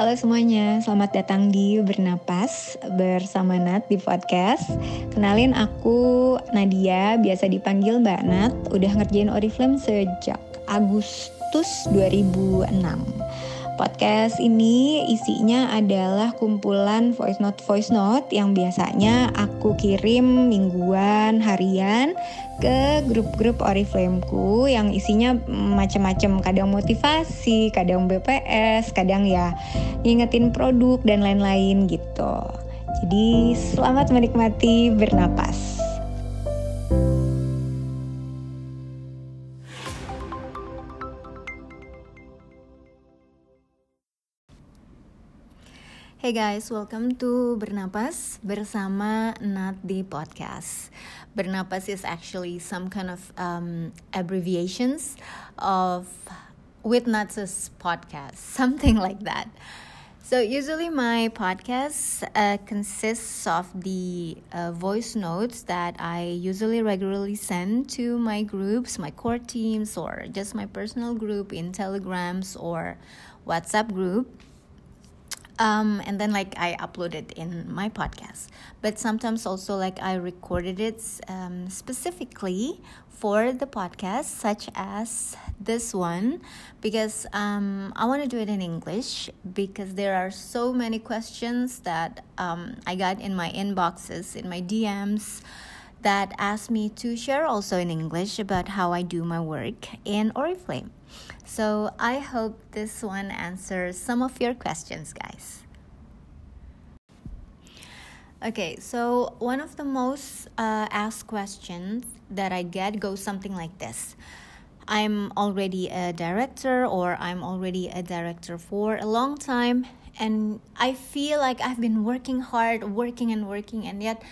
Halo semuanya, selamat datang di Bernapas bersama Nat di podcast. Kenalin aku Nadia, biasa dipanggil Mbak Nat, udah ngerjain Oriflame sejak Agustus 2006. Podcast ini isinya adalah kumpulan voice note voice note yang biasanya aku kirim mingguan, harian ke grup-grup Oriflameku yang isinya macam-macam, kadang motivasi, kadang BPS, kadang ya ngingetin produk dan lain-lain gitu. Jadi selamat menikmati bernapas. Hey guys, welcome to Bernapas bersama Nat di podcast. Bernapas is actually some kind of um, abbreviations of with Nat's podcast, something like that. So usually my podcast uh, consists of the uh, voice notes that I usually regularly send to my groups, my core teams, or just my personal group in Telegrams or WhatsApp group um, and then like I upload it in my podcast. But sometimes also like I recorded it um, specifically for the podcast, such as this one, because um, I want to do it in English because there are so many questions that um, I got in my inboxes, in my DMs that asked me to share also in English about how I do my work in Oriflame. So I hope this one answers some of your questions, guys. Okay, so one of the most uh, asked questions that I get goes something like this. I'm already a director, or I'm already a director for a long time, and I feel like I've been working hard, working and working, and yet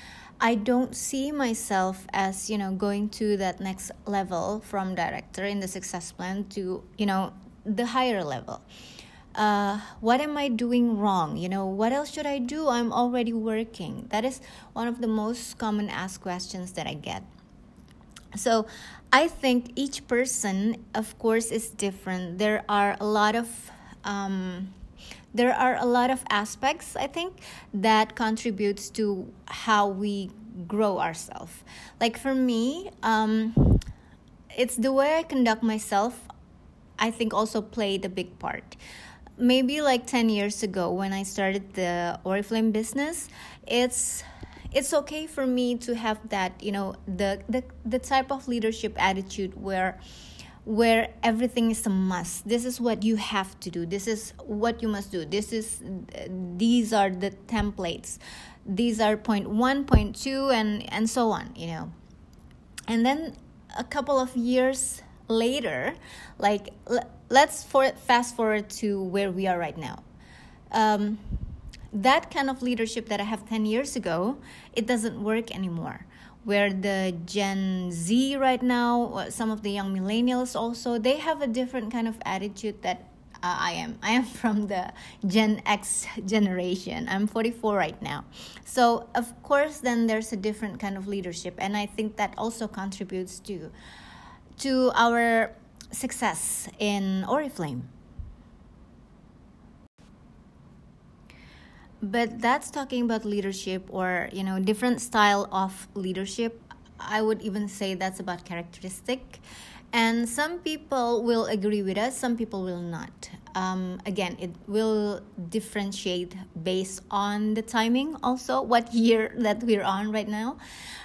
I don't see myself as you know going to that next level from director in the success plan to you know the higher level. Uh, what am I doing wrong? You know, what else should I do? I'm already working. That is one of the most common asked questions that I get. So, I think each person, of course, is different. There are a lot of um, there are a lot of aspects i think that contributes to how we grow ourselves like for me um, it's the way i conduct myself i think also played a big part. Maybe like 10 years ago when i started the oriflame business it's it's okay for me to have that you know the the, the type of leadership attitude where where everything is a must. This is what you have to do. This is what you must do. This is these are the templates. These are point one point two and and so on you know. And then a couple of years later like let's for fast forward to where we are right now. Um, that kind of leadership that i have 10 years ago it doesn't work anymore where the Gen Z right now, some of the young millennials also, they have a different kind of attitude that uh, I am. I am from the Gen X generation. I'm 44 right now. So, of course, then there's a different kind of leadership and I think that also contributes to to our success in Oriflame. But that's talking about leadership or you know different style of leadership. I would even say that's about characteristic. And some people will agree with us some people will not. Um, again it will differentiate based on the timing also what year that we're on right now.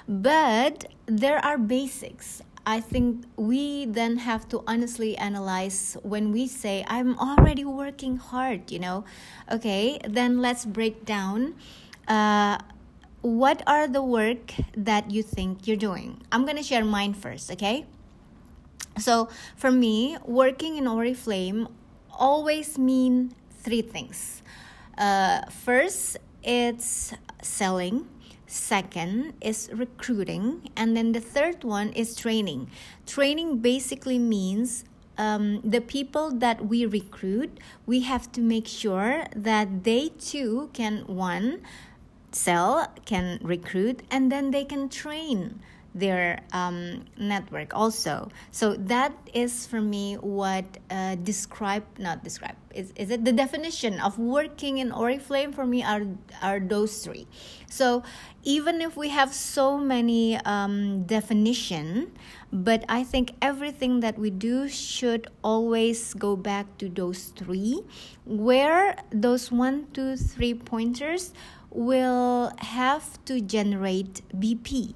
But there are basics I think we then have to honestly analyze when we say, I'm already working hard, you know. Okay, then let's break down uh, what are the work that you think you're doing. I'm to share mine first, okay? So for me, working in Oriflame always mean three things. Uh, first, it's selling Second is recruiting. And then the third one is training. Training basically means um, the people that we recruit, we have to make sure that they too can, one, sell, can recruit, and then they can train their um, network also. So that is for me what uh, describe not describe is, is it the definition of working in Oriflame for me are are those three. So even if we have so many um, definition, but I think everything that we do should always go back to those three, where those one, two, three pointers will have to generate BP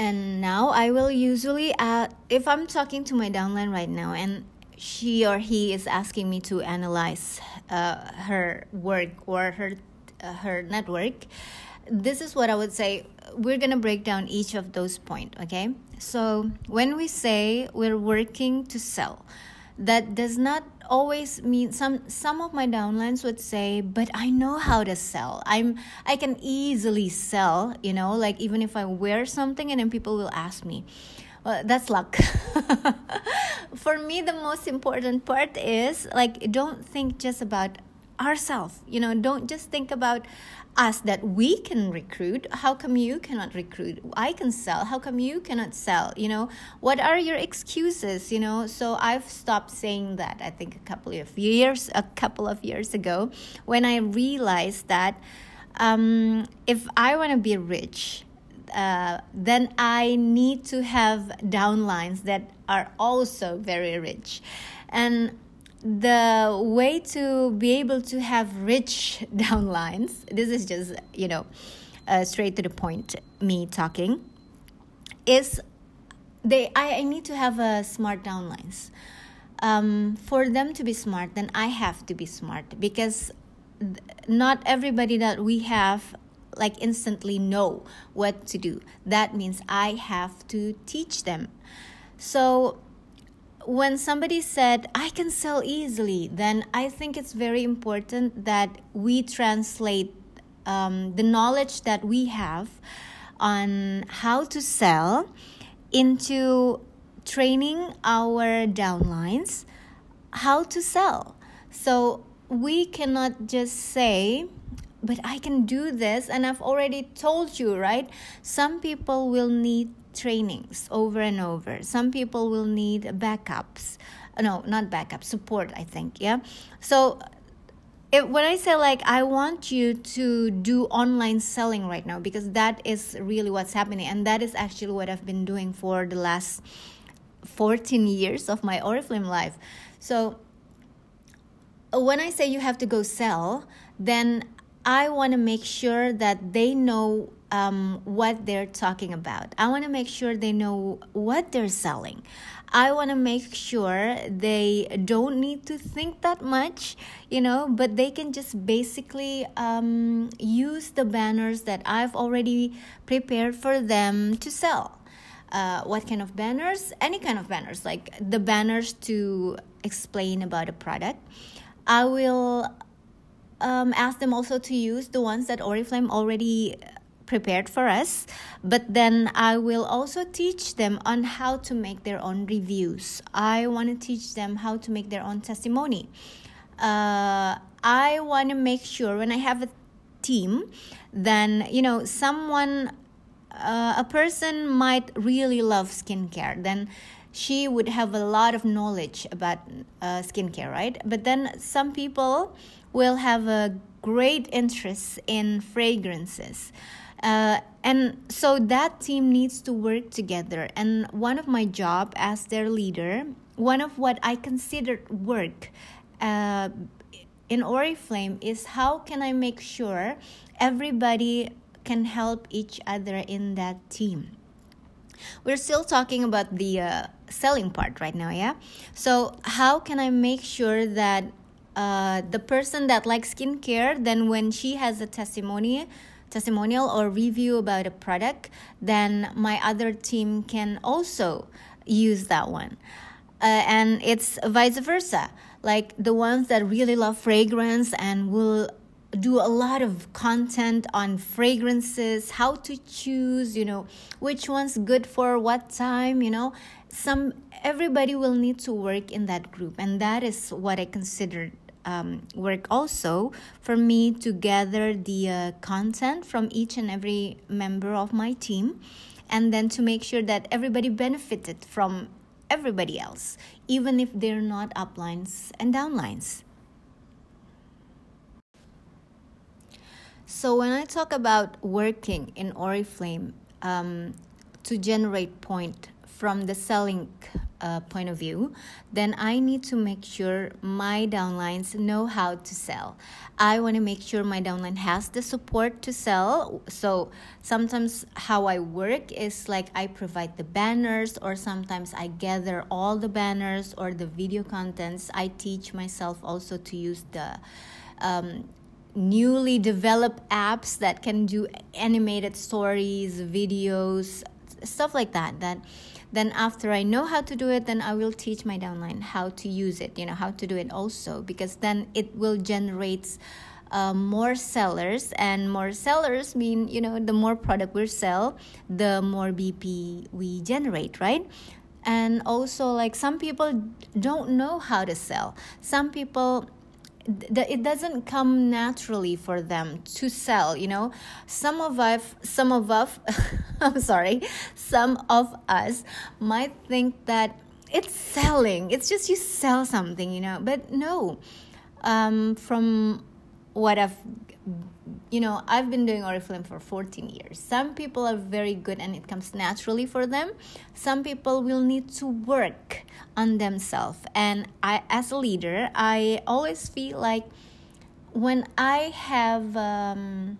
and now I will usually uh, if I'm talking to my downline right now and she or he is asking me to analyze uh, her work or her uh, her network this is what I would say we're going to break down each of those points okay? So when we say we're working to sell that does not always mean some some of my downlines would say but i know how to sell. I'm i can easily sell you know like even if i wear something and then people will ask me. Well, that's luck. For me the most important part is like don't think just about ourselves you know don't just think about us that we can recruit how come you cannot recruit? I can sell how come you cannot sell? You know what are your excuses? You know so i've stopped saying that i think a couple of years a couple of years ago when i realized that um, if i want to be rich uh, then I need to have downlines that are also very rich. And the way to be able to have rich downlines this is just you know uh, straight to the point me talking is they I, I need to have a smart downlines um, for them to be smart then i have to be smart because not everybody that we have like instantly know what to do. That means i have to teach them. So when somebody said i can sell easily then i think it's very important that we translate um, the knowledge that we have on how to sell into training our downlines how to sell so we cannot just say but I can do this. And I've already told you, right? Some people will need trainings over and over. Some people will need backups. Uh, no, not backup, support, I think. Yeah. So if, when I say like I want you to do online selling right now because that is really what's happening and that is actually what I've been doing for the last 14 years of my Oriflame life. So when I say you have to go sell, then I want to make sure that they know um, what they're talking about. I want to make sure they know what they're selling. I want to make sure they don't need to think that much, you know, but they can just basically um, use the banners that I've already prepared for them to sell. Uh, what kind of banners? Any kind of banners, like the banners to explain about a product. I will um, ask them also to use the ones that Oriflame already prepared for us. But then I will also teach them on how to make their own reviews. I want to teach them how to make their own testimony. Uh, I want to make sure when I have a team, then, you know, someone, uh, a person might really love skincare. Then she would have a lot of knowledge about uh, skincare, right? But then some people will have a great interest in fragrances. Uh, and so that team needs to work together. And one of my job as their leader, one of what I consider work uh, in Oriflame is how can I make sure everybody can help each other in that team. We're still talking about the uh, selling part right now, yeah? So, how can I make sure that uh, the person that likes skincare, then when she has a testimony, testimonial or review about a product, then my other team can also use that one. Uh, and it's vice versa. Like the ones that really love fragrance and will do a lot of content on fragrances, how to choose, you know, which one's good for what time, you know. Some everybody will need to work in that group and that is what I consider um, work also for me to gather the uh, content from each and every member of my team and then to make sure that everybody benefited from everybody else, even if they're not uplines and downlines. So, when I talk about working in Oriflame um, to generate point from the selling uh, point of view, then I need to make sure my downlines know how to sell. I want to make sure my downline has the support to sell. So sometimes how I work is like I provide the banners, or sometimes I gather all the banners or the video contents. I teach myself also to use the um, newly developed apps that can do animated stories, videos, stuff like that. That then after i know how to do it then i will teach my downline how to use it you know how to do it also because then it will generate uh, more sellers and more sellers mean you know the more product we sell the more bp we generate right and also like some people don't know how to sell some people it doesn't come naturally for them to sell you know? Some of us some of us i'm sorry some of us might think that it's selling it's just you sell something you know? But no um, from what i've you know, I've been doing Oriflame for 14 years. Some people are very good and it comes naturally for them. Some people will need to work on themselves. And I, as a leader, I always feel like when I have um,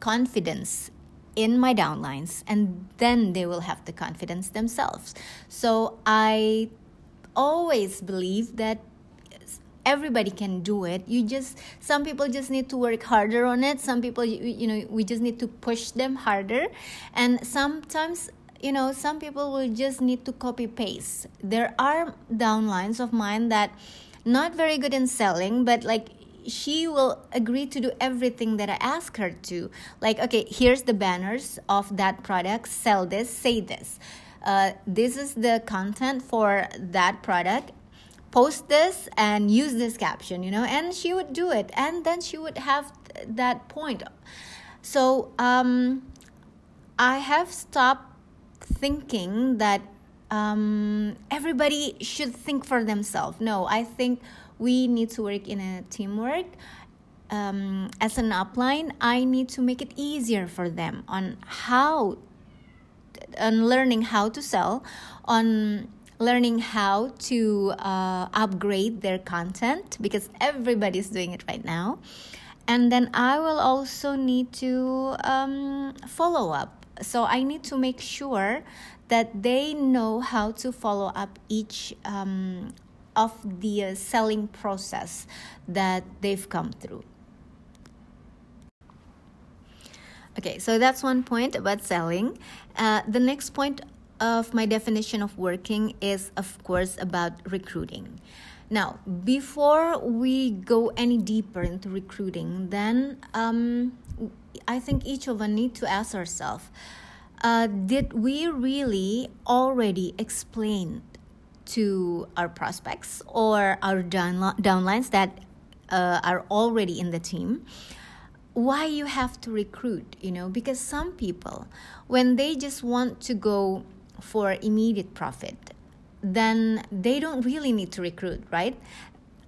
confidence in my downlines, and then they will have the confidence themselves. So I always believe that everybody can do it. You just some people just need to work harder on it. Some people you, you know we just need to push them harder. And sometimes you know some people will just need to copy paste. There are downlines of mine that not very good in selling but like she will agree to do everything that I ask her to. Like, okay, here's the banners of that product, sell this, say this. Uh, this is the content for that product post this and use this caption you know and she would do it and then she would have th- that point. So um, i have stopped thinking that um, everybody should think for themselves. No i think we need to work in a teamwork. Um, as an upline i need to make it easier for them on how on learning how to sell on learning how to uh, upgrade their content because everybody's doing it right now. And then I will also need to um, follow up. So I need to make sure that they know how to follow up each um, of the uh, selling process that they've come through. Okay, so that's one point about selling. Uh, the next point of my definition of working is, of course, about recruiting. Now, before we go any deeper into recruiting, then um, I think each of us need to ask ourselves: uh, Did we really already explain to our prospects or our downlines that uh, are already in the team? why you have to recruit you know because some people when they just want to go for immediate profit, then they don't really need to recruit, right?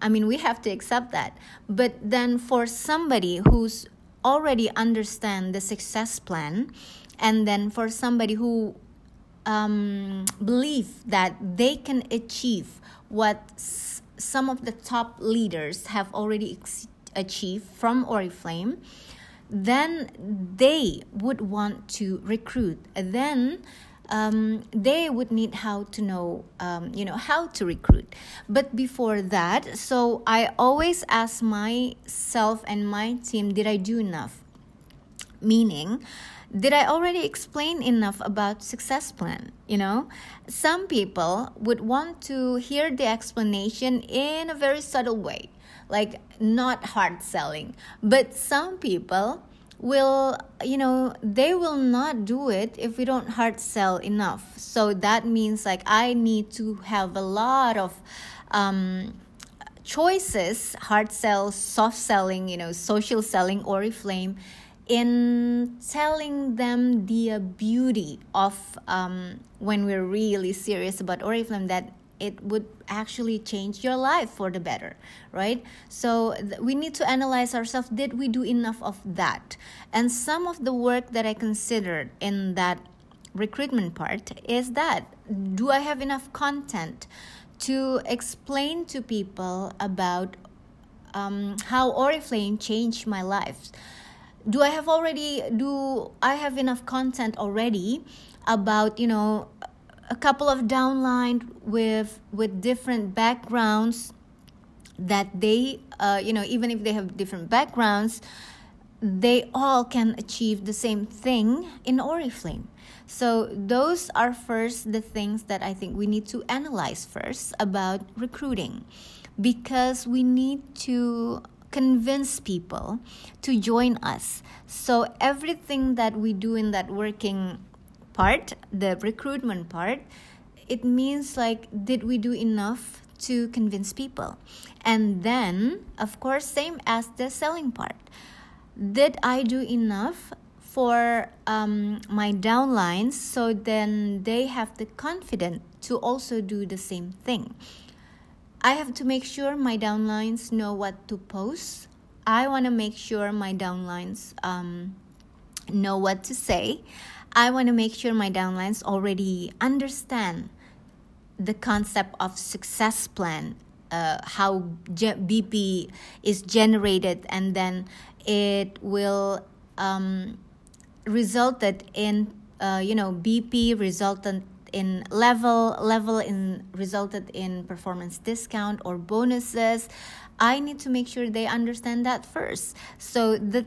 I mean, we have to accept that. But then for somebody who's already understand the success plan, and then for somebody who um, believe that they can achieve what s- some of the top leaders have already ex- achieved from Oriflame, then they would want to recruit. Then um, they would need how to know um, you know how to recruit. But before that so i always ask myself and my team did i do enough? Meaning did i already explain enough about success plan you know? Some people would want to hear the explanation in a very subtle way like not hard selling. But some people will you know they will not do it if we don't hard sell enough. So that means like i need to have a lot of um, choices hard sell soft selling you know social selling oriflame in telling them the beauty of um, when we're really serious about oriflame that it would actually change your life for the better right? So th- we need to analyze ourselves did we do enough of that? And some of the work that i considered in that recruitment part is that do i have enough content to explain to people about um, how oriflame changed my life do i have already do i have enough content already about you know a couple of downline with with different backgrounds that they uh, you know even if they have different backgrounds they all can achieve the same thing in oriflame. So those are first the things that i think we need to analyze first about recruiting because we need to convince people to join us. So everything that we do in that working part, the recruitment part, it means like, did we do enough to convince people? And then, of course, same as the selling part. Did I do enough for um, my downlines so then they have the confidence to also do the same thing? I have to make sure my downlines know what to post. I want to make sure my downlines um, know what to say. I want to make sure my downlines already understand the concept of success plan, uh, how BP is generated, and then it will um, resulted in uh, you know BP resulted in level level in resulted in performance discount or bonuses. I need to make sure they understand that first. So the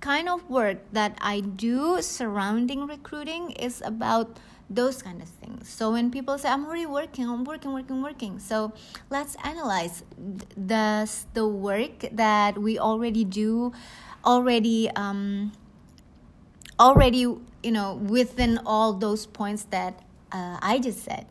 kind of work that I do surrounding recruiting is about those kind of things. So when people say I'm already working, I'm working, working, working. So let's analyze the the work that we already do, already um, already you know within all those points that uh, I just said.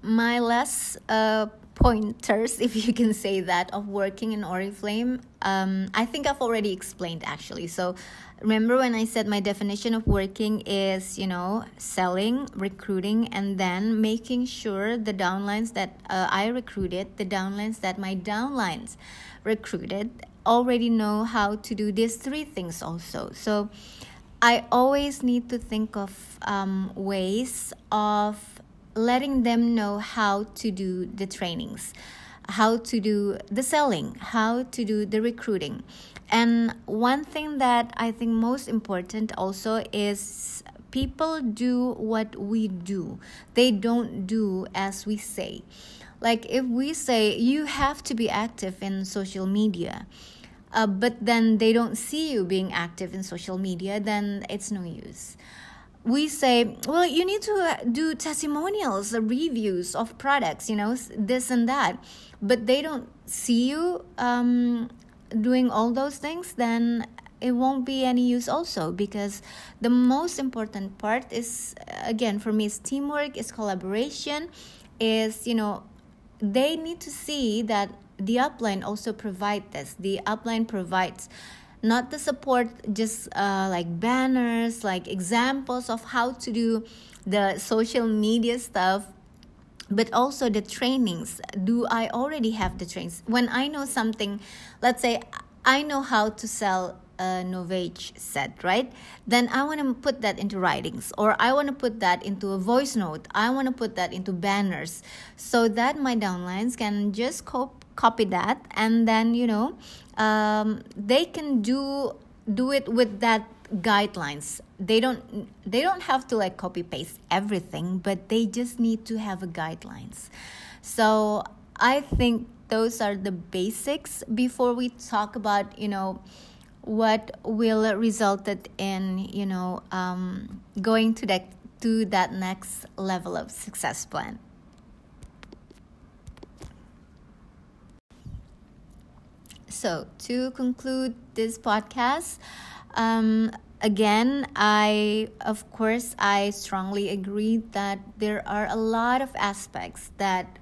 My last uh, pointers, if you can say that, of working in Oriflame, um, I think I've already explained actually. So remember when I said my definition of working is, you know, selling, recruiting, and then making sure the downlines that uh, I recruited, the downlines that my downlines recruited, already know how to do these three things also. So I always need to think of um, ways of letting them know how to do the trainings, how to do the selling, how to do the recruiting. And one thing that I think most important also is people do what we do. They don't do as we say. Like if we say you have to be active in social media, uh, but then they don't see you being active in social media, then it's no use we say, well, you need to uh, do testimonials, reviews of products, you know, this and that, but they don't see you um, doing all those things, then it won't be any use also because the most important part is again for me is teamwork is collaboration is you know they need to see that the upline also provide this. The upline provides not the support just uh, like banners like examples of how to do the social media stuff but also the trainings do i already have the trainings when i know something let's say i know how to sell a Novage set, right? Then I want to put that into writings or I want to put that into a voice note. I want to put that into banners so that my downlines can just cop- copy that and then, you know, um, they can do do it with that guidelines. They don't they don't have to like copy paste everything but they just need to have a guidelines. So i think those are the basics before we talk about you know what will resulted in you know um, going to that to that next level of success plan So, to conclude this podcast, um, again, I, of course, I strongly agree that there are a lot of aspects that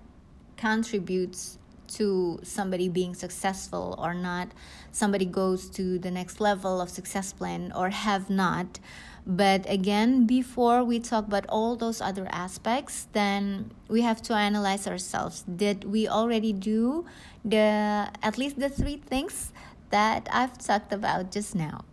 contributes to somebody being successful or not. Somebody goes to the next level of success plan or have not but again before we talk about all those other aspects then we have to analyze ourselves. Did we already do the at least the three things that i've talked about just now